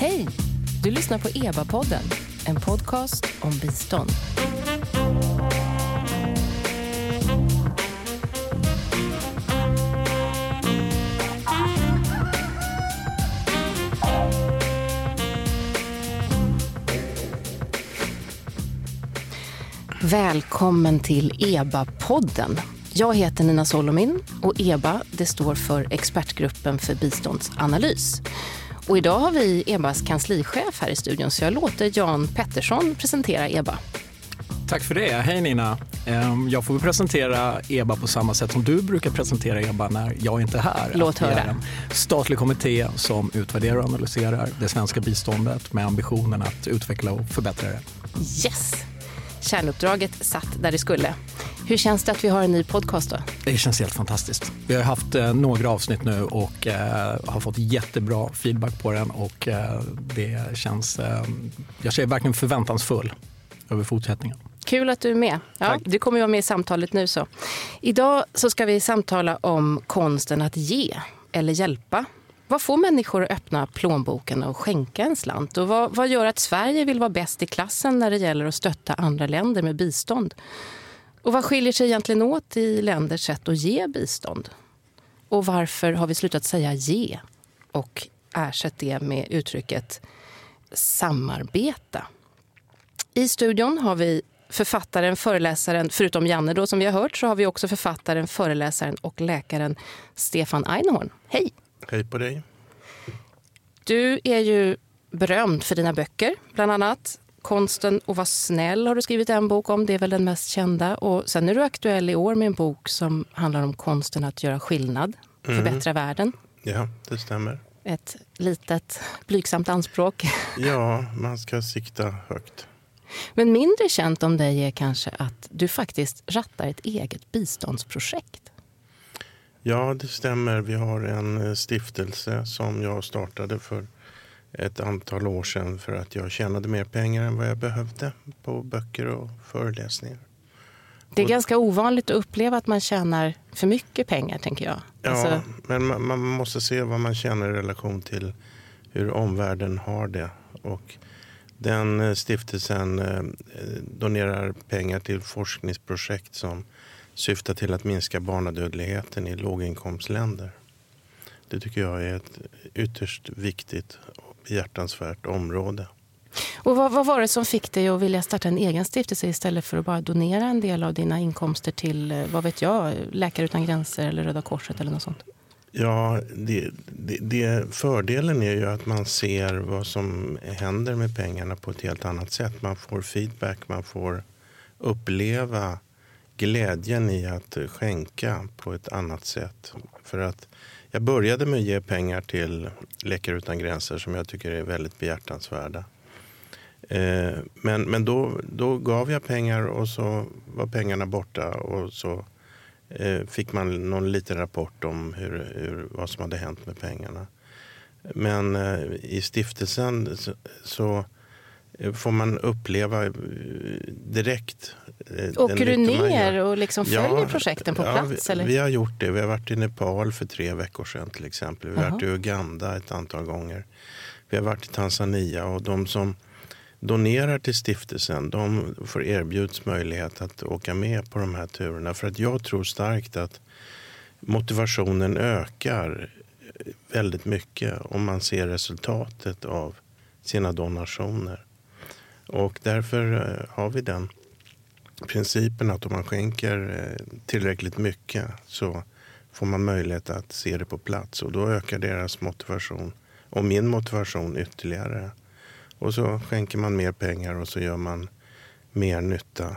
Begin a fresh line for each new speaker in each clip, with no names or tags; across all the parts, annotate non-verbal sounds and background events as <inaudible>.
Hej! Du lyssnar på EBA-podden, en podcast om bistånd. Välkommen till EBA-podden. Jag heter Nina Solomin och EBA det står för Expertgruppen för biståndsanalys. Och idag har vi EBAs kanslichef här i studion så jag låter Jan Pettersson presentera EBA.
Tack för det. Hej Nina. Ehm, jag får presentera EBA på samma sätt som du brukar presentera EBA när jag inte är här.
Låt höra. Vi är
en statlig kommitté som utvärderar och analyserar det svenska biståndet med ambitionen att utveckla och förbättra det.
Yes! Kärnuppdraget satt där det skulle. Hur känns det att vi har en ny podcast då?
Det känns helt fantastiskt. Vi har haft eh, några avsnitt nu och eh, har fått jättebra feedback på den och eh, det känns, eh, jag är verkligen förväntansfull över fortsättningen.
Kul att du är med. Ja, du kommer att vara med i samtalet nu. så. Idag så ska vi samtala om konsten att ge eller hjälpa. Vad får människor att öppna plånboken och skänka en slant? Och vad, vad gör att Sverige vill vara bäst i klassen när det gäller att stötta andra länder med bistånd? Och vad skiljer sig egentligen åt i länders sätt att ge bistånd? Och varför har vi slutat säga ge och ersatt det med uttrycket samarbeta? I studion har vi författaren, föreläsaren, förutom Janne då som vi har hört, så har vi också författaren, föreläsaren och läkaren Stefan Einhorn. Hej!
Hej på dig.
Du är ju berömd för dina böcker, bland annat. Konsten att vara snäll har du skrivit en bok om, det är väl den mest kända. Och sen är du aktuell i år med en bok som handlar om konsten att göra skillnad, mm. förbättra världen.
Ja, det stämmer.
Ett litet, blygsamt anspråk. <laughs>
Ja, man ska sikta högt.
Men mindre känt om dig är kanske att du faktiskt rattar ett eget biståndsprojekt.
Ja, det stämmer. Vi har en eh, stiftelse som jag startade för ett antal år sedan för att jag tjänade mer pengar än vad jag behövde på böcker och föreläsningar.
Det är ganska ovanligt att uppleva att man tjänar för mycket pengar, tänker jag.
Ja, alltså... men man, man, måste se vad man tjänar i relation till hur omvärlden har det. Och den eh, stiftelsen eh, donerar pengar till forskningsprojekt som syftar till att minska barnadödligheten i låginkomstländer. Det tycker jag är ett ytterst viktigt behjärtansvärt område.
Och vad, vad, var det som fick dig att vilja starta en egen stiftelse istället för att bara donera en del av dina inkomster till, eh, vad vet jag, Läkare utan gränser eller Röda Korset eller något sånt?
Ja, det, det, det, fördelen är ju att man ser vad som händer med pengarna på ett helt annat sätt. Man får feedback, man får uppleva glädjen i att skänka på ett annat sätt. För att jag började med att ge pengar till Läkare utan gränser som jag tycker är väldigt behjärtansvärda. Eh, men men då, då gav jag pengar och så var pengarna borta och så eh, fick man någon liten rapport om hur, hur, vad som hade hänt med pengarna. Men eh, i stiftelsen så, så får man uppleva direkt.
Åker du ner och liksom följer ja, projekten på plats?
Ja,
vi,
vi, har gjort det. Vi har varit i Nepal för tre veckor sedan till exempel. Vi har uh -huh. varit i Uganda ett antal gånger. Vi har varit i Tanzania och de som donerar till stiftelsen de får erbjuds möjlighet att åka med på de här turerna. För att jag tror starkt att motivationen ökar väldigt mycket om man ser resultatet av sina donationer. Och därför eh, har vi den principen att om man skänker eh, tillräckligt mycket så får man möjlighet att se det på plats och då ökar deras motivation och min motivation ytterligare. Och så skänker man mer pengar och så gör man mer nytta.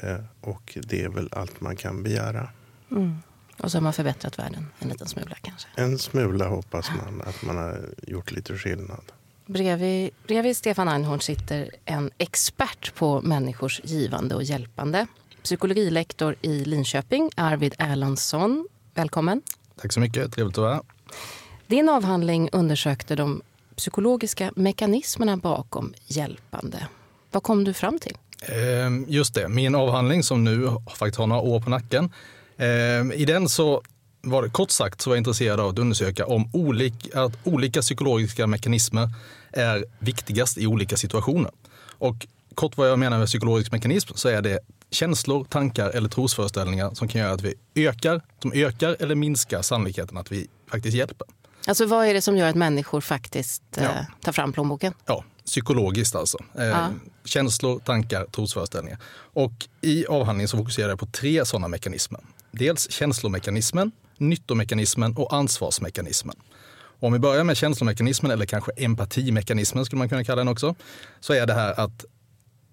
Eh, och det är väl allt man kan begära.
Mm. Och så har man förbättrat världen en liten smula kanske?
En smula hoppas man att man har gjort lite skillnad.
Bredvid, bredvid Stefan Einhorn sitter en expert på människors givande och hjälpande. Psykologilektor i Linköping, Arvid Erlandsson. Välkommen.
Tack så mycket. Trevligt att vara här.
Din avhandling undersökte de psykologiska mekanismerna bakom hjälpande. Vad kom du fram till?
Ehm, just det, min avhandling som nu faktiskt har några år på nacken. Ehm, I den så var, kort sagt så var jag intresserad av att undersöka om olika, olika psykologiska mekanismer är viktigast i olika situationer. Och kort vad jag menar med psykologisk mekanism så är det känslor, tankar eller trosföreställningar som kan göra att vi ökar, som ökar eller minskar sannolikheten att vi faktiskt hjälper.
Alltså vad är det som gör att människor faktiskt ja. eh, tar fram plånboken?
Ja, psykologiskt alltså. Eh, ja. Känslor, tankar, trosföreställningar. Och i avhandlingen så fokuserar jag på tre sådana mekanismer. Dels känslomekanismen, nyttomekanismen och ansvarsmekanismen. Och om vi börjar med känslomekanismen, eller kanske empatimekanismen skulle man kunna kalla den också, så är det här att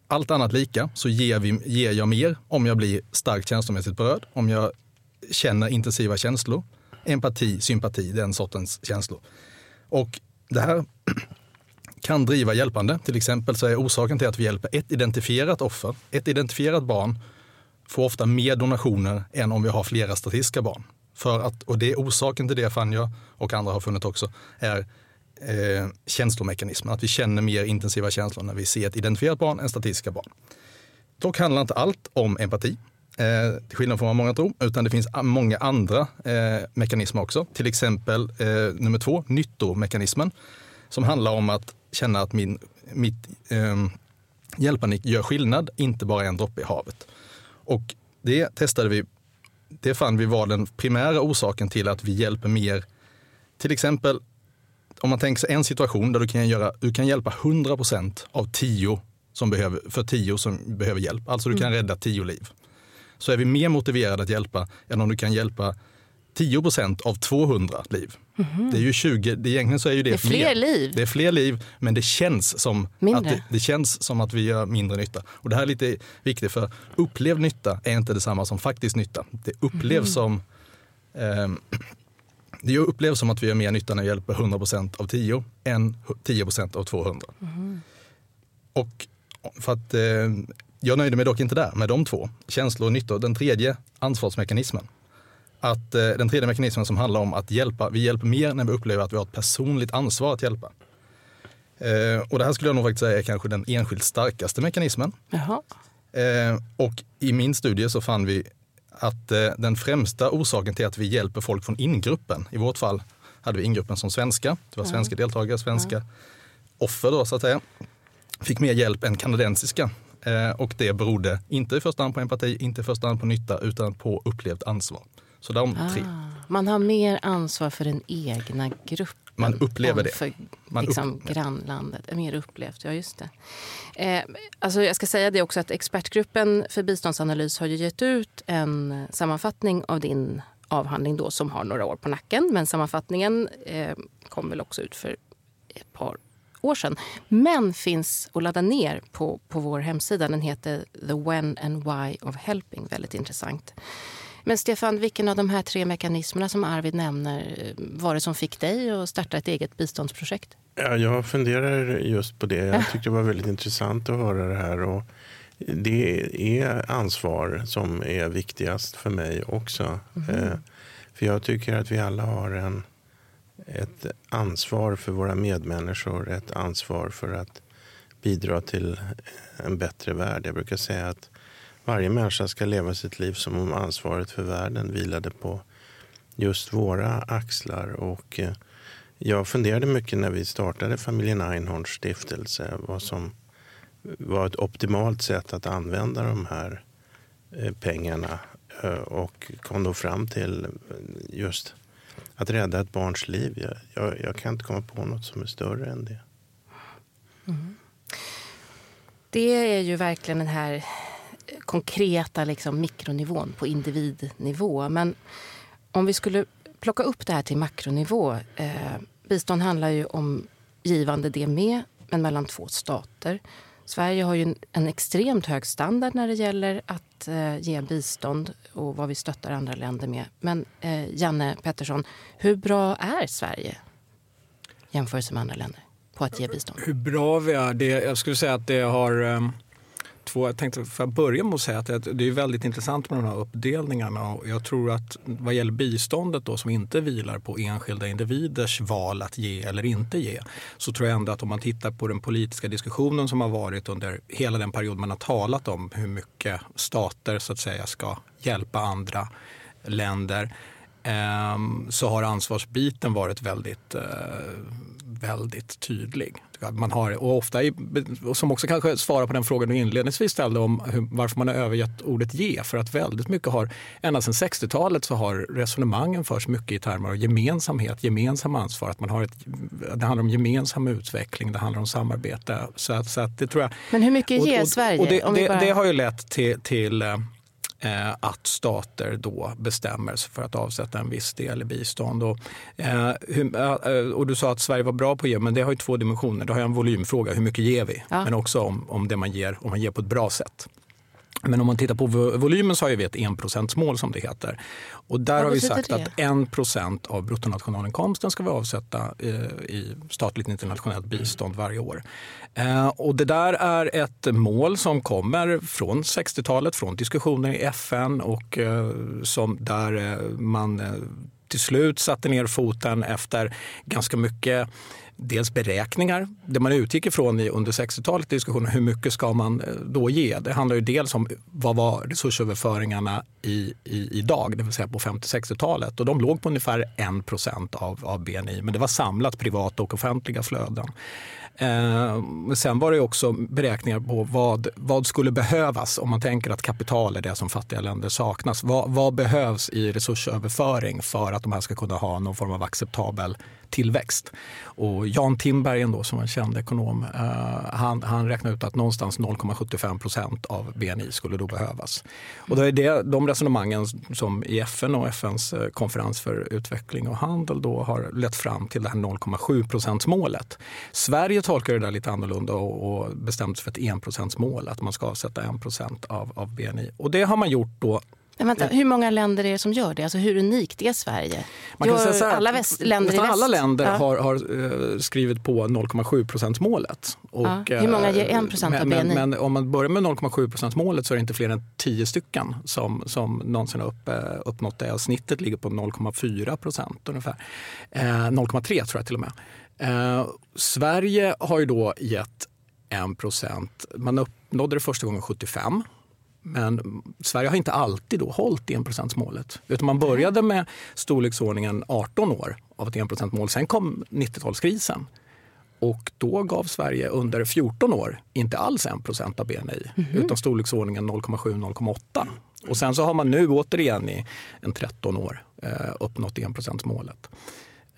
allt annat lika så ger, vi, ger jag mer om jag blir starkt känslomässigt berörd, om jag känner intensiva känslor. Empati, sympati, den sortens känslor. Och det här <clears throat> kan driva hjälpande. Till exempel så är orsaken till att vi hjälper ett identifierat offer, ett identifierat barn, får ofta mer donationer än om vi har flera statistiska barn. För att, och det är orsaken till det fann jag, och andra har funnit också, är eh, känslomekanismen. Att vi känner mer intensiva känslor när vi ser ett identifierat barn än statistiska barn. Dock handlar inte allt om empati, eh, till skillnad från vad många tror, utan det finns många andra eh, mekanismer också. Till exempel eh, nummer två, nyttomekanismen, som handlar om att känna att min, mitt eh, hjälpande gör skillnad, inte bara en droppe i havet. Och det testade vi. Det fann vi var den primära orsaken till att vi hjälper mer. Till exempel om man tänker sig en situation där du kan, göra, du kan hjälpa 100 procent av tio som behöver, för tio som behöver hjälp. Alltså du kan mm. rädda tio liv. Så är vi mer motiverade att hjälpa än om du kan hjälpa 10 procent av 200 liv. Mm. Det är ju 20, det, egentligen så är ju det,
det är fler mer. liv.
Det är fler liv, men det känns, som att det, det, känns som att vi gör mindre nytta. Och det här är lite viktigt, för upplevd nytta är inte detsamma som faktisk nytta. Det upplevs mm. som eh, det upplevs som att vi gör mer nytta när vi hjälper 100 procent av 10 än 10 procent av 200. Mm. Och för att, eh, jag nöjde mig dock inte där med de två, känslor och nytta. Den tredje, ansvarsmekanismen att eh, den tredje mekanismen som handlar om att hjälpa, vi hjälper mer när vi upplever att vi har ett personligt ansvar att hjälpa. Eh, och det här skulle jag nog faktiskt säga är kanske den enskilt starkaste mekanismen.
Jaha.
Eh, och i min studie så fann vi att den främsta orsaken till att vi hjälper folk från ingruppen, i vårt fall hade vi ingruppen som svenska, det var svenska mm. deltagare, svenska mm. offer då så att säga, fick mer hjälp än kanadensiska. Och det berodde inte i första hand på empati, inte i första hand på nytta, utan på upplevt ansvar. Så de ah, tre.
Man har mer ansvar för den egna gruppen.
Man upplever det.
För man liksom, upp... grannlandet. Mer upplevt, ja just det. Eh, alltså jag ska säga det också att expertgruppen för biståndsanalys har ju gett ut en sammanfattning av din avhandling då som har några år på nacken. Men sammanfattningen eh, kom väl också ut för ett par år sedan. Men finns att ladda ner på, på vår hemsida. Den heter The When and Why of Helping. Väldigt intressant. Men Stefan, vilken av de här tre mekanismerna som Arvid nämner var det som fick dig att starta ett eget biståndsprojekt?
Ja, jag funderar just på det. Jag tyckte det var väldigt intressant att höra det här. Och det är ansvar som är viktigast för mig också. Mm. För jag tycker att vi alla har en, ett ansvar för våra medmänniskor. Ett ansvar för att bidra till en bättre värld. Jag brukar säga att varje människa ska leva sitt liv som om ansvaret för världen vilade på just våra axlar. Och eh, jag funderade mycket när vi startade familjen Einhorns stiftelse vad som var ett optimalt sätt att använda de här eh, pengarna eh, och kom då fram till just att rädda ett barns liv. Jag, jag, jag kan inte komma på något som är större än det. Mm.
Det är ju verkligen den här konkreta liksom, mikronivån på individnivå. Men om vi skulle plocka upp det här till makronivå. Eh, bistånd handlar ju om givande det med, men mellan två stater. Sverige har ju en, en extremt hög standard när det gäller att eh, ge bistånd och vad vi stöttar andra länder med. Men eh, Janne Pettersson, hur bra är Sverige jämfört med andra länder på att ge bistånd?
Hur bra vi är? Det, jag skulle säga att det har ehm, två, jag tänkte för att börja med att säga att det är väldigt intressant med de här uppdelningarna. Och jag tror att vad gäller biståndet då, som inte vilar på enskilda individers val att ge eller inte ge, så tror jag ändå att om man tittar på den politiska diskussionen som har varit under hela den period man har talat om hur mycket stater så att säga ska hjälpa andra länder så har ansvarsbiten varit väldigt, eh, väldigt tydlig. Man har, och ofta, och som också kanske svarar på den frågan du inledningsvis ställde om hur, varför man har övergett ordet ge. För att väldigt mycket har, ända sedan 60-talet så har resonemangen förts mycket i termer av gemensamhet, gemensam ansvar. Att man har ett, det handlar om gemensam utveckling, det handlar om samarbete. Så, att, så att det tror jag,
Men hur mycket ger Sverige?
Och det, det, det, har ju lett till, till Eh, att stater då bestämmer sig för att avsätta en viss del i bistånd. Och, eh, eh, och du sa att Sverige var bra på att ge, men det har ju två dimensioner. Det har en volymfråga, hur mycket ger vi? Ja. Men också om, om det man ger, om man ger på ett bra sätt. Men om man tittar på volymen så har vi ett enprocentsmål som det heter. Och där har vi sagt det? att en procent av bruttonationalinkomsten ska vi avsätta i statligt internationellt bistånd varje år. Eh, och det där är ett mål som kommer från 60-talet, från diskussioner i FN och eh, som där eh, man till slut satte ner foten efter ganska mycket dels beräkningar, det man utgick ifrån under 60-talet diskussionen, hur mycket ska man eh, då ge? Det handlar ju dels om vad var resursöverföringarna i, i, idag, det vill säga på 50-60-talet. Och de låg på ungefär 1 av, av BNI, men det var samlat privata och offentliga flöden. Eh, sen var det också beräkningar på vad, vad skulle behövas om man tänker att kapital är det som fattiga länder saknas. Vad, vad behövs i resursöverföring för att de här ska kunna ha någon form av acceptabel tillväxt. Och Jan Timbergen då, som var en känd ekonom, eh, han, han räknade ut att någonstans 0,75 procent av BNI skulle då behövas. Och det är det, de resonemangen som i FN och FNs eh, konferens för utveckling och handel då har lett fram till det här 0,7 procentsmålet. Sverige tolkar det där lite annorlunda och, och bestämt sig för ett enprocentsmål, att man ska avsätta 1 procent av, av BNI. Och det har man gjort då
men vänta, hur många länder är det som gör det? Alltså hur unikt är Sverige? Man kan säga alla väst, länder i väst.
Alla länder ja. har, har uh, skrivit på 0,7 procentsmålet.
Ja. Hur många ger 1 procent av BNI?
Men, men, om man börjar med 0,7 procentsmålet så är det inte fler än 10 stycken som, som någonsin har upp, uppnått det. Och snittet ligger på 0,4 procent ungefär. Uh, eh, 0,3 tror jag till och med. Sverige har ju då gett 1 procent. Man uppnådde det första gången 75 men Sverige har inte alltid då hållit enprocentsmålet. Utan man började med storleksordningen 18 år av ett enprocentsmål. Sen kom 90-talskrisen. Och då gav Sverige under 14 år inte alls 1 procent av BNI, mm -hmm. utan storleksordningen 0,7-0,8. Och sen så har man nu återigen i en 13 år eh, uppnått enprocentsmålet.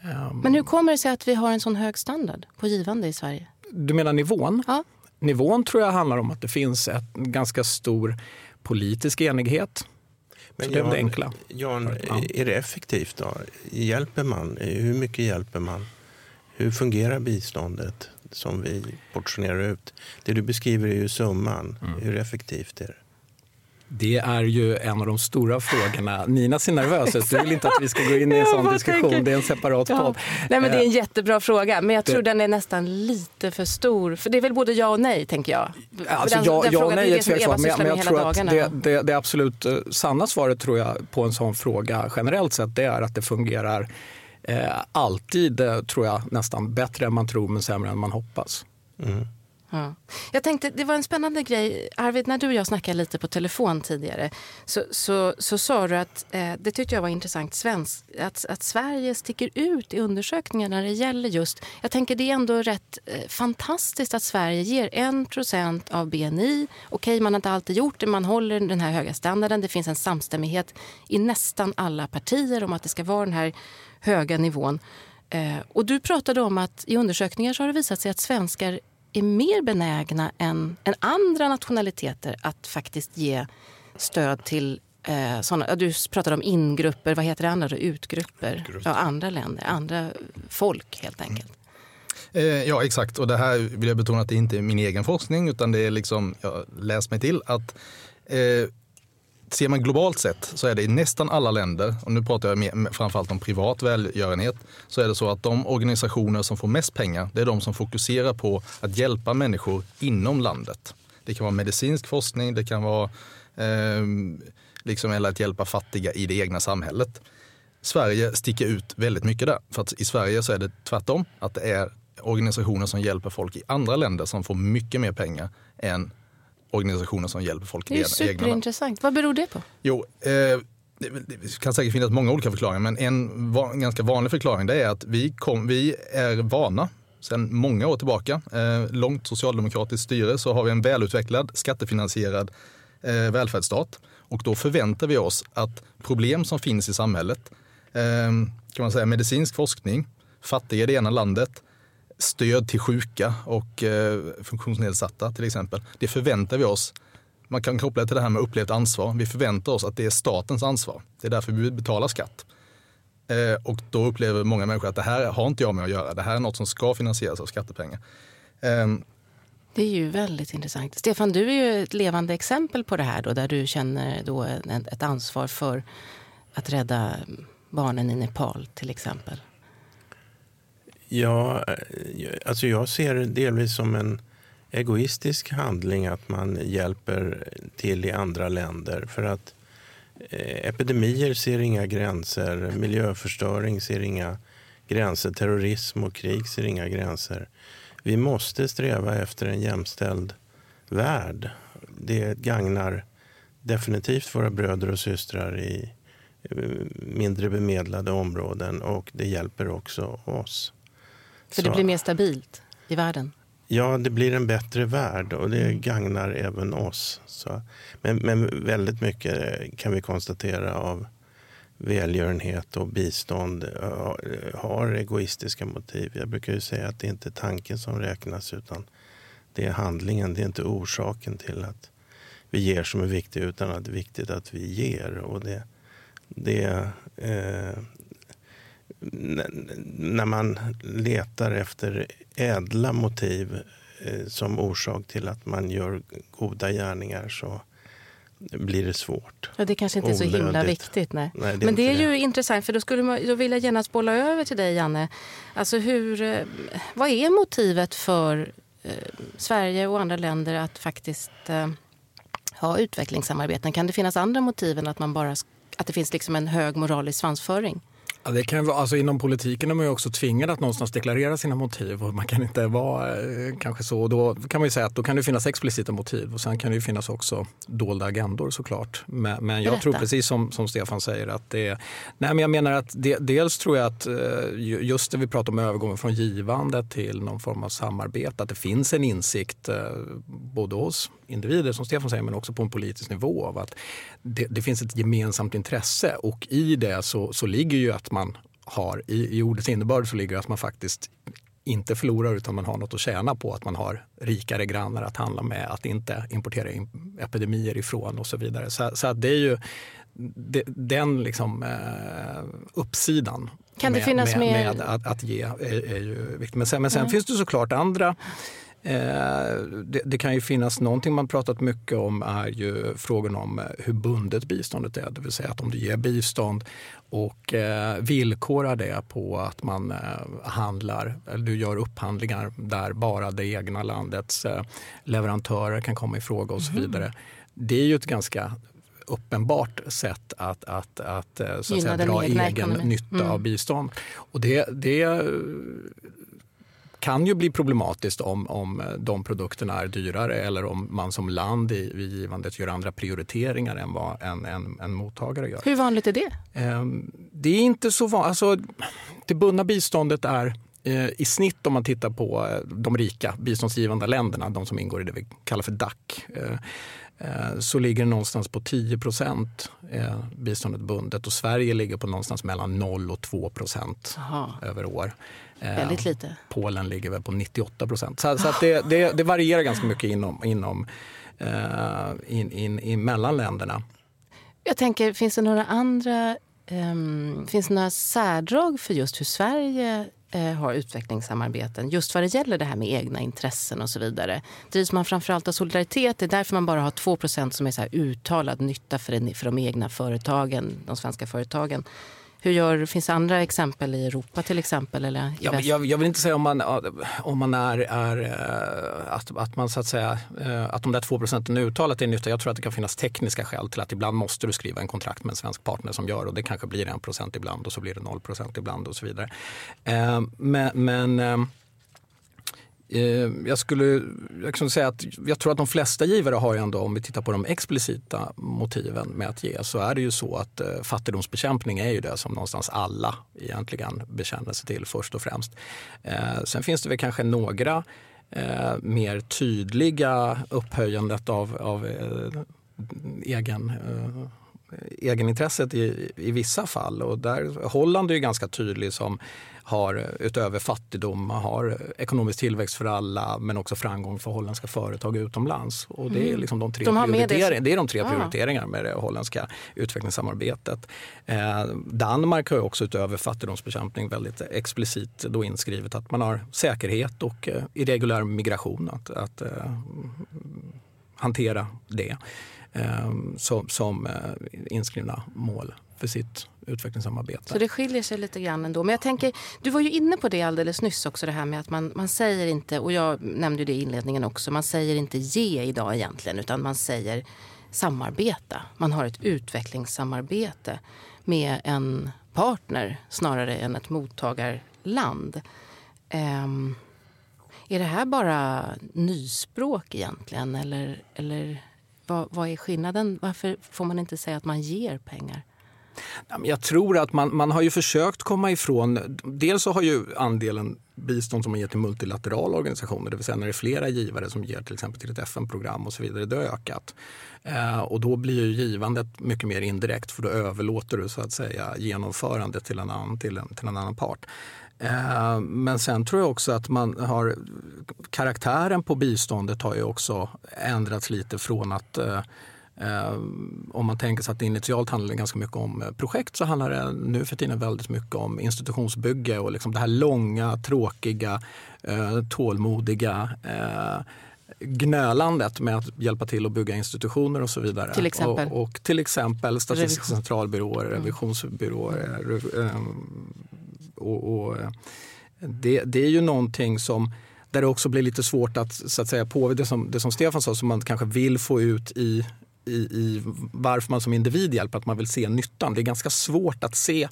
Um, Men hur kommer det sig att vi har en sån hög standard på givande i Sverige?
Du menar nivån?
Ja.
Nivån tror jag handlar om att det finns en ganska stor politisk enighet.
Men det är det enkla. Jan, är det effektivt då? Hjälper man? Hur mycket hjälper man? Hur fungerar biståndet som vi portionerar ut? Det du beskriver är ju summan. Mm. Hur effektivt är det?
Det är ju en av de stora frågorna. Nina ser nervös ut. Du vill inte att vi ska gå in i en sån diskussion. Tänker... Det är en separat ja. podd.
Nej, men det är en eh, jättebra fråga, men jag tror det... den är nästan lite för stor. För Det är väl både ja och nej, tänker jag.
Alltså, den, ja, den ja och nej är tveksamt, men, men jag tror att det, det, det, absolut eh, sanna svaret tror jag på en sån fråga generellt sett, det är att det fungerar eh, alltid, eh, tror jag, nästan bättre än man tror men sämre än man hoppas. Mm.
Ja. Jag tänkte, det var en spännande grej. Arvid, när du och jag snackade lite på telefon tidigare så, så, så sa du att, eh, det tyckte jag var intressant, svensk, att, att Sverige sticker ut i undersökningar när det gäller just... Jag tänker det är ändå rätt eh, fantastiskt att Sverige ger 1 av BNI. Okej, man har inte alltid gjort det, man håller den här höga standarden. Det finns en samstämmighet i nästan alla partier om att det ska vara den här höga nivån. Eh, och du pratade om att i undersökningar så har det visat sig att svenskar är mer benägna än, än andra nationaliteter att faktiskt ge stöd till eh, såna, du pratade om ingrupper, vad heter det andra då? Utgrupper? Ja, andra länder, andra folk helt enkelt.
Mm. ja, exakt. Och det här vill jag betona att det inte är min egen forskning utan det är liksom, jag läst mig till att eh, ser man globalt sett så är det i nästan alla länder, och nu pratar jag mer, framförallt om privat välgörenhet, så är det så att de organisationer som får mest pengar, det är de som fokuserar på att hjälpa människor inom landet. Det kan vara medicinsk forskning, det kan vara eh, liksom, eller att hjälpa fattiga i det egna samhället. Sverige sticker ut väldigt mycket där. För att i Sverige så är det tvärtom, att det är organisationer som hjälper folk i andra länder som får mycket mer pengar än organisationer som hjälper folk
i Det är superintressant. Vad beror det på?
Jo, eh, det kan säkert finnas många olika förklaringar, men en, ganska vanlig förklaring är att vi, kom, vi är vana sedan många år tillbaka, eh, långt socialdemokratiskt styre, så har vi en välutvecklad skattefinansierad eh, välfärdsstat. Och då förväntar vi oss att problem som finns i samhället, eh, kan man säga medicinsk forskning, fattiga i det ena landet, stöd till sjuka och eh, funktionsnedsatta till exempel, det förväntar vi oss man kan koppla det till det här med upplevt ansvar. Vi förväntar oss att det är statens ansvar. Det är därför vi betalar skatt. Eh, och då upplever många människor att det här har inte jag med att göra. Det här är något som ska finansieras av skattepengar. Ehm.
Det är ju väldigt intressant. Stefan, du är ju ett levande exempel på det här då, där du känner då ett ansvar för att rädda barnen i Nepal till exempel.
Ja, eh, alltså jag ser det delvis som en egoistisk handling att man hjälper till i andra länder. För att eh, epidemier ser inga gränser, miljöförstöring ser inga gränser, terrorism och krig ser inga gränser. Vi måste sträva efter en jämställd värld. Det gagnar definitivt våra bröder och systrar i eh, mindre bemedlade områden och det hjälper också oss.
Så, Så det blir mer stabilt i världen?
Ja, det blir en bättre värld och det gagnar även oss. Så, men, men väldigt mycket kan vi konstatera av välgörenhet och bistånd har egoistiska motiv. Jag brukar ju säga att det inte är tanken som räknas utan det är handlingen. Det är inte orsaken till att vi ger som är viktigt utan att det är viktigt att vi ger. Och det, det, eh, när man letar efter ädla motiv eh, som orsak till att man gör goda gärningar så blir det svårt.
Ja, det kanske inte är så himla viktigt. Nej. nej det Men det är det. ju intressant, för då, skulle man, då vill jag genast bolla över till dig, Janne. Alltså hur, eh, vad är motivet för eh, Sverige och andra länder att faktiskt eh, ha utvecklingssamarbeten? Kan det finnas andra motiv än att, man bara, att det finns liksom en hög moralisk svansföring?
Ja, det kan alltså inom politiken är man ju också tvingad att någonstans deklarera sina motiv och man kan inte vara eh, kanske så. Då kan man ju säga att då kan det finnas explicita motiv och sen kan det ju finnas också dolda agendor såklart. Men, men jag Berätta. tror precis som, som Stefan säger att det Nej men jag menar att det, dels tror jag att eh, just det vi pratar om övergången från givande till någon form av samarbete, att det finns en insikt eh, både hos individer som Stefan säger men också på en politisk nivå av att det, det finns ett gemensamt intresse och i det så, så ligger ju att man har, i, i ordets innebörd så ligger att man faktiskt inte förlorar utan man har något att tjäna på att man har rikare grannar att handla med, att inte importera epidemier ifrån och så vidare. Så, så det är ju det, den liksom, eh, uppsidan
kan det med, finnas
med, med att, att, ge är, är ju viktigt. Men sen, men sen mm. finns det såklart andra det, det, kan ju finnas någonting man pratat mycket om är ju frågan om eh, hur bundet biståndet är. Det vill säga att om du ger bistånd och eh, villkorar det på att man handlar, eller du gör upphandlingar där bara det egna landets leverantörer kan komma i fråga och så mhm. vidare. Det är ju ett ganska uppenbart sätt att, att, att, så att säga, dra egen ekonomi. nytta mm. av bistånd. Och det, det kan ju bli problematiskt om, om de produkterna är dyrare eller om man som land i, vid givandet gör andra prioriteringar än vad en, en, en mottagare gör.
Hur vanligt är det?
Ehm, det är inte så vanligt. Alltså, det bundna biståndet är eh, i snitt om man tittar på eh, de rika biståndsgivande länderna, de som ingår i det vi kallar för DAC, eh, så ligger det någonstans på 10 procent biståndet bundet och Sverige ligger på någonstans mellan 0 och 2 procent över år.
Väldigt lite.
Polen ligger väl på 98 procent. Så, så det, det, det, varierar ganska mycket inom, inom, in, in, in, mellan länderna.
Jag tänker, finns det några andra um, finns det några särdrag för just hur Sverige eh, har utvecklingssamarbeten? Just vad det gäller det här med egna intressen och så vidare. Drivs man framförallt av solidaritet? Det är därför man bara har 2% som är så uttalad nytta för, för de egna företagen, de svenska företagen. Hur gör, finns andra exempel i Europa till exempel? Eller
ja, jag, jag, vill inte säga om man, om man är, är eh, att, att man så att säga eh, att de där två procenten uttalat är nytta. Jag tror att det kan finnas tekniska skäl till att ibland måste du skriva en kontrakt med en svensk partner som gör och det kanske blir en procent ibland och så blir det noll procent ibland och så vidare. Eh, men, men Eh, jag skulle jag kan säga att jag tror att de flesta givare har ju ändå, om vi tittar på de explicita motiven med att ge, så är det ju så att eh, fattigdomsbekämpning är ju det som någonstans alla egentligen bekänner sig till först och främst. Eh, sen finns det väl kanske några mer tydliga upphöjandet av, av egen egenintresset i, i vissa fall. Och där, Holland är ju ganska tydlig som har utöver fattigdom har ekonomisk tillväxt för alla men också framgång för holländska företag utomlands. Och det är mm. liksom de tre, de prioritering, det. är de tre ah. prioriteringarna med det holländska utvecklingssamarbetet. Eh, Danmark har också utöver fattigdomsbekämpning väldigt explicit då inskrivet att man har säkerhet och eh, irreguljär migration att, att eh, hantera det eh, som, som eh, inskrivna mål för sitt utvecklingssamarbete.
Så det skiljer sig lite grann ändå. Men jag tänker, du var ju inne på det alldeles nyss också det här med att man, man säger inte, och jag nämnde det i inledningen också, man säger inte ge idag egentligen utan man säger samarbeta. Man har ett utvecklingssamarbete med en partner snarare än ett mottagarland. Um, är det här bara nyspråk egentligen eller, eller vad, vad är skillnaden? Varför får man inte säga att man ger pengar?
Jag tror att man, man har ju försökt komma ifrån... Dels så har ju andelen bistånd som man ger till multilaterala organisationer, det vill säga när det är flera givare som ger till exempel till ett FN-program och så vidare, det har ökat. Eh, och då blir ju givandet mycket mer indirekt för då överlåter du så att säga genomförandet till en annan, till en, till en annan part. Eh, men sen tror jag också att man har karaktären på biståndet har ju också ändrats lite från att eh, Eh, om man tänker sig att det initialt handlade ganska mycket om projekt så handlar det nu för tiden väldigt mycket om institutionsbygge och liksom det här långa, tråkiga, tålmodiga gnölandet med att hjälpa till att bygga institutioner och så vidare.
Till exempel?
Och, och till exempel Statistiska Revision. centralbyråer, mm. revisionsbyråer. Och, och det, det, är ju någonting som där det också blir lite svårt att, så att säga, på det som, det som Stefan sa, som man kanske vill få ut i i, i varför man som individ hjälper, att man vill se nyttan. Det är ganska svårt att se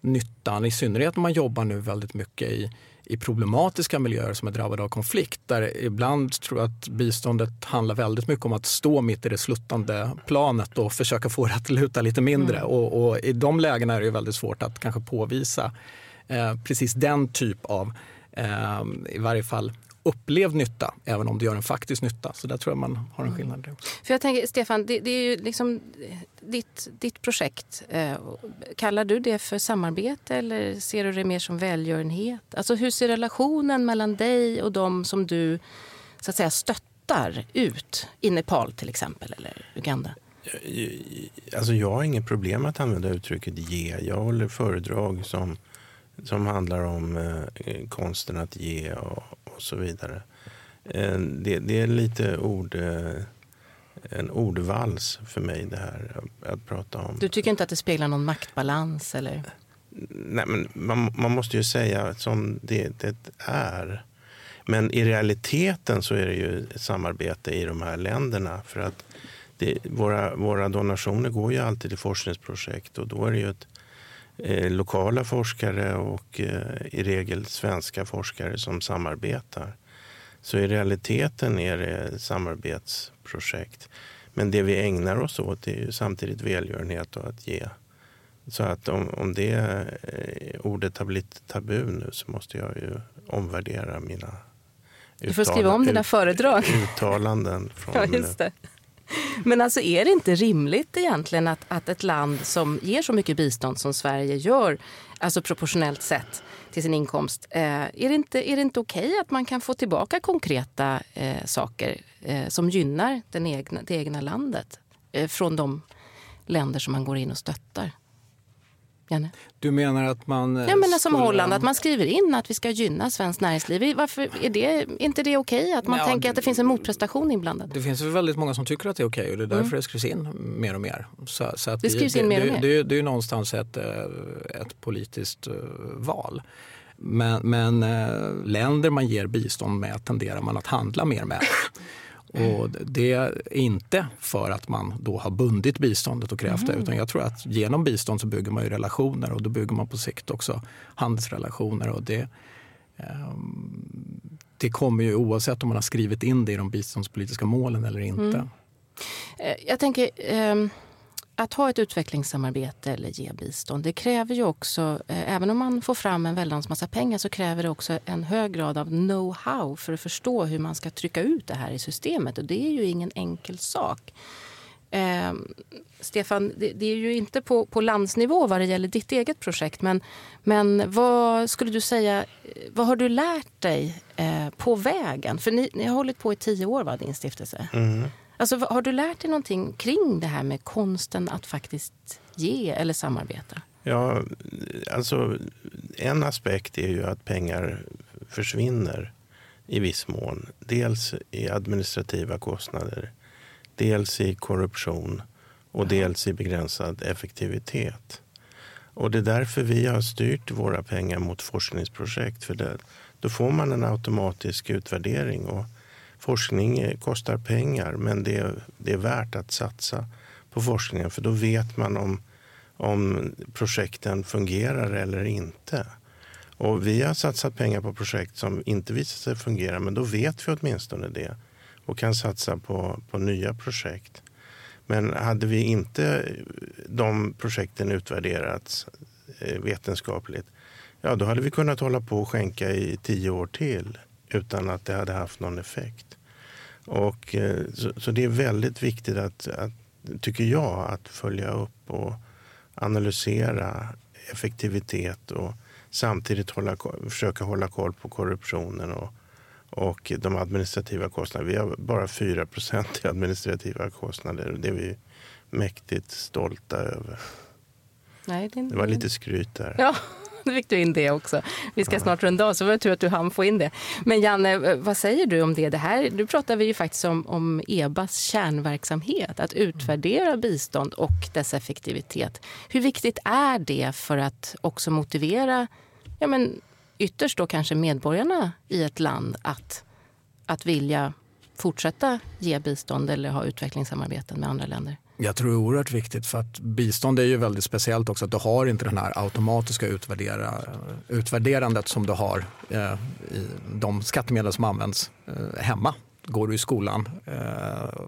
nyttan, i synnerhet om man jobbar nu väldigt mycket i, i problematiska miljöer som är drabbade av konflikt. Där ibland tror jag att biståndet handlar väldigt mycket om att stå mitt i det sluttande planet och försöka få det att luta lite mindre. Mm. Och, och, I de lägena är det väldigt svårt att kanske påvisa eh, precis den typ av eh, i varje fall upplevd nytta, även om det gör en faktisk nytta. Så där tror jag man har en skillnad. Mm.
För jag tänker, Stefan, det, det, är ju liksom ditt, ditt projekt. Eh, kallar du det för samarbete eller ser du det mer som välgörenhet? Alltså hur ser relationen mellan dig och de som du så att säga stöttar ut i Nepal till exempel eller Uganda?
Alltså jag har inget problem med att använda uttrycket ge. Jag håller föredrag som, som handlar om eh, konsten att ge och, och så vidare. Eh, det, det, är lite ord, eh, en ordvals för mig det här att prata om.
Du tycker inte att det speglar någon maktbalans? Eller?
Nej, men man, man måste ju säga som det, det är. Men i realiteten så är det ju ett samarbete i de här länderna. För att det, våra, våra donationer går ju alltid till forskningsprojekt och då är det ju ett eh, lokala forskare och eh, i regel svenska forskare som samarbetar. Så i realiteten är det samarbetsprojekt. Men det vi ägnar oss åt är ju samtidigt välgörenhet och att ge. Så att om, om det eh, ordet har blivit tabu nu så måste jag ju omvärdera mina
du får skriva om dina föredrag.
uttalanden. Från
ja. Men alltså är det inte rimligt egentligen att, att ett land som ger så mycket bistånd som Sverige gör, alltså proportionellt sett till sin inkomst, eh, är det inte, är det inte okej okay att man kan få tillbaka konkreta eh, saker eh, som gynnar den egna, det egna landet eh, från de länder som man går in och stöttar?
Janne? Du menar att man...
Ja, men som Holland, att man skriver in att vi ska gynna svenskt näringsliv. Varför är det inte det okej? Okay? Att man ja, tänker att det finns en motprestation inblandad?
Det finns väldigt många som tycker att det är okej okay och det är därför mm. det skrivs in mer och mer.
Så, så att det skrivs in mer och
mer? Det, det, det är ju någonstans ett, eh, ett politiskt eh, val. Men, men eh, länder man ger bistånd med tenderar man att handla mer med. Och det är inte för att man då har bundit biståndet och krävt det mm. utan jag tror att genom bistånd så bygger man ju relationer och då bygger man på sikt också handelsrelationer. Och det, ehm, det kommer ju oavsett om man har skrivit in det i de biståndspolitiska målen eller inte. Mm.
Eh, jag tänker, ehm, att ha ett utvecklingssamarbete eller ge bistånd, det kräver ju också, eh, även om man får fram en väldans massa pengar, så kräver det också en hög grad av know-how för att förstå hur man ska trycka ut det här i systemet. Och det är ju ingen enkel sak. Eh, Stefan, det, det, är ju inte på, på landsnivå vad det gäller ditt eget projekt. Men, men vad skulle du säga, eh, vad har du lärt dig eh, på vägen? För ni, ni, har hållit på i tio år, va, din stiftelse? Mm. Alltså, har du lärt dig någonting kring det här med konsten att faktiskt ge eller samarbeta?
Ja, alltså en aspekt är ju att pengar försvinner i viss mån. Dels i administrativa kostnader, dels i korruption och dels i begränsad effektivitet. Och det är därför vi har styrt våra pengar mot forskningsprojekt. För det, då får man en automatisk utvärdering. Och forskning eh, kostar pengar, men det är, det är värt att satsa på forskningen. För då vet man om, om projekten fungerar eller inte. Och vi har satsat pengar på projekt som inte visar sig fungera, men då vet vi åtminstone det och kan satsa på, på nya projekt. Men hade vi inte eh, de projekten utvärderats eh, vetenskapligt, ja då hade vi kunnat hålla på och skänka i tio år till utan att det hade haft någon effekt. Och, eh, så, så det är väldigt viktigt, att, att, tycker jag, att följa upp och analysera effektivitet och samtidigt hålla, försöka hålla koll på korruptionen och, och de administrativa kostnaderna. Vi har bara 4 i administrativa kostnader och det är vi mäktigt stolta över. Nej, det, det var lite skryt där.
Ja, <laughs> Nu fick du in det också. Vi ska snart runda av, så var det tur att du hann få in det. Men Janne, eh, vad säger du om det? det här, nu pratar vi ju faktiskt om, om EBAs kärnverksamhet, att utvärdera bistånd och dess effektivitet. Hur viktigt är det för att också motivera ja, men ytterst då kanske medborgarna i ett land att, att vilja fortsätta ge bistånd eller ha utvecklingssamarbeten med andra länder?
Jag tror det är oerhört viktigt för att bistånd är ju väldigt speciellt också att du har inte den här automatiska utvärdera, utvärderandet som du har eh, i de skattemedel som används eh, hemma. Går du i skolan, eh,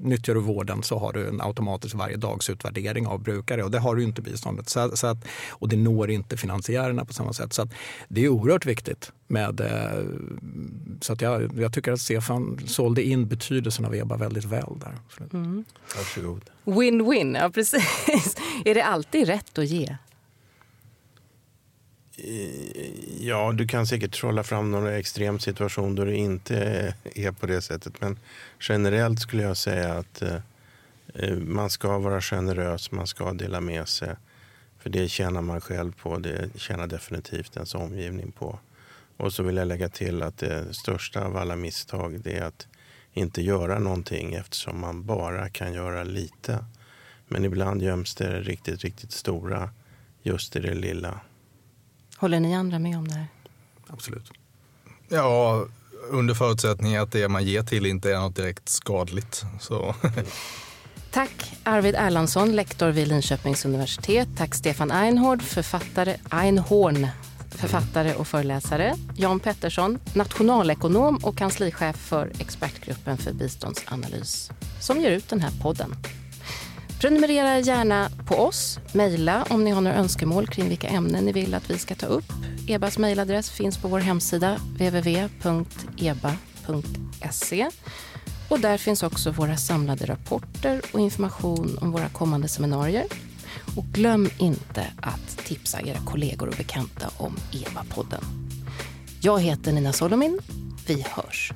nyttjar du vården så har du en automatisk varje dags utvärdering av brukare och det har du inte biståndet. Så, så att, och det når inte finansiärerna på samma sätt. Så det är oerhört viktigt. Med, eh, så att jag, jag tycker att Stefan sålde in betydelsen av EBA väldigt väl där.
Mm. Varsågod.
Win-win, ja precis. <laughs> är det alltid rätt att ge?
Eh, ja, du kan säkert trolla fram någon extrem situation då det inte är på det sättet. Men generellt skulle jag säga att eh, eh, man ska vara generös, man ska dela med sig. För det tjänar man själv på, det tjänar definitivt ens omgivning på. Och så vill jag lägga till att det största av alla misstag det är att inte göra någonting eftersom man bara kan göra lite. Men ibland göms det riktigt, riktigt stora just i det lilla.
Håller ni andra med om det här?
Absolut.
Ja, under förutsättning att det man ger till inte är något direkt skadligt. Så. <laughs>
Tack Arvid Erlandsson, lektor vid Linköpings universitet. Tack Stefan Einhorn, författare, Einhorn, författare och föreläsare. Jan Pettersson, nationalekonom och kanslichef för Expertgruppen för biståndsanalys som ger ut den här podden. Prenumerera gärna på oss. Mejla om ni har några önskemål kring vilka ämnen ni vill att vi ska ta upp. EBAs mejladress finns på vår hemsida www.eba.se. Och där finns också våra samlade rapporter och information om våra kommande seminarier. Och glöm inte att tipsa era kollegor och bekanta om EBA-podden. Jag heter Nina Solomin. Vi hörs.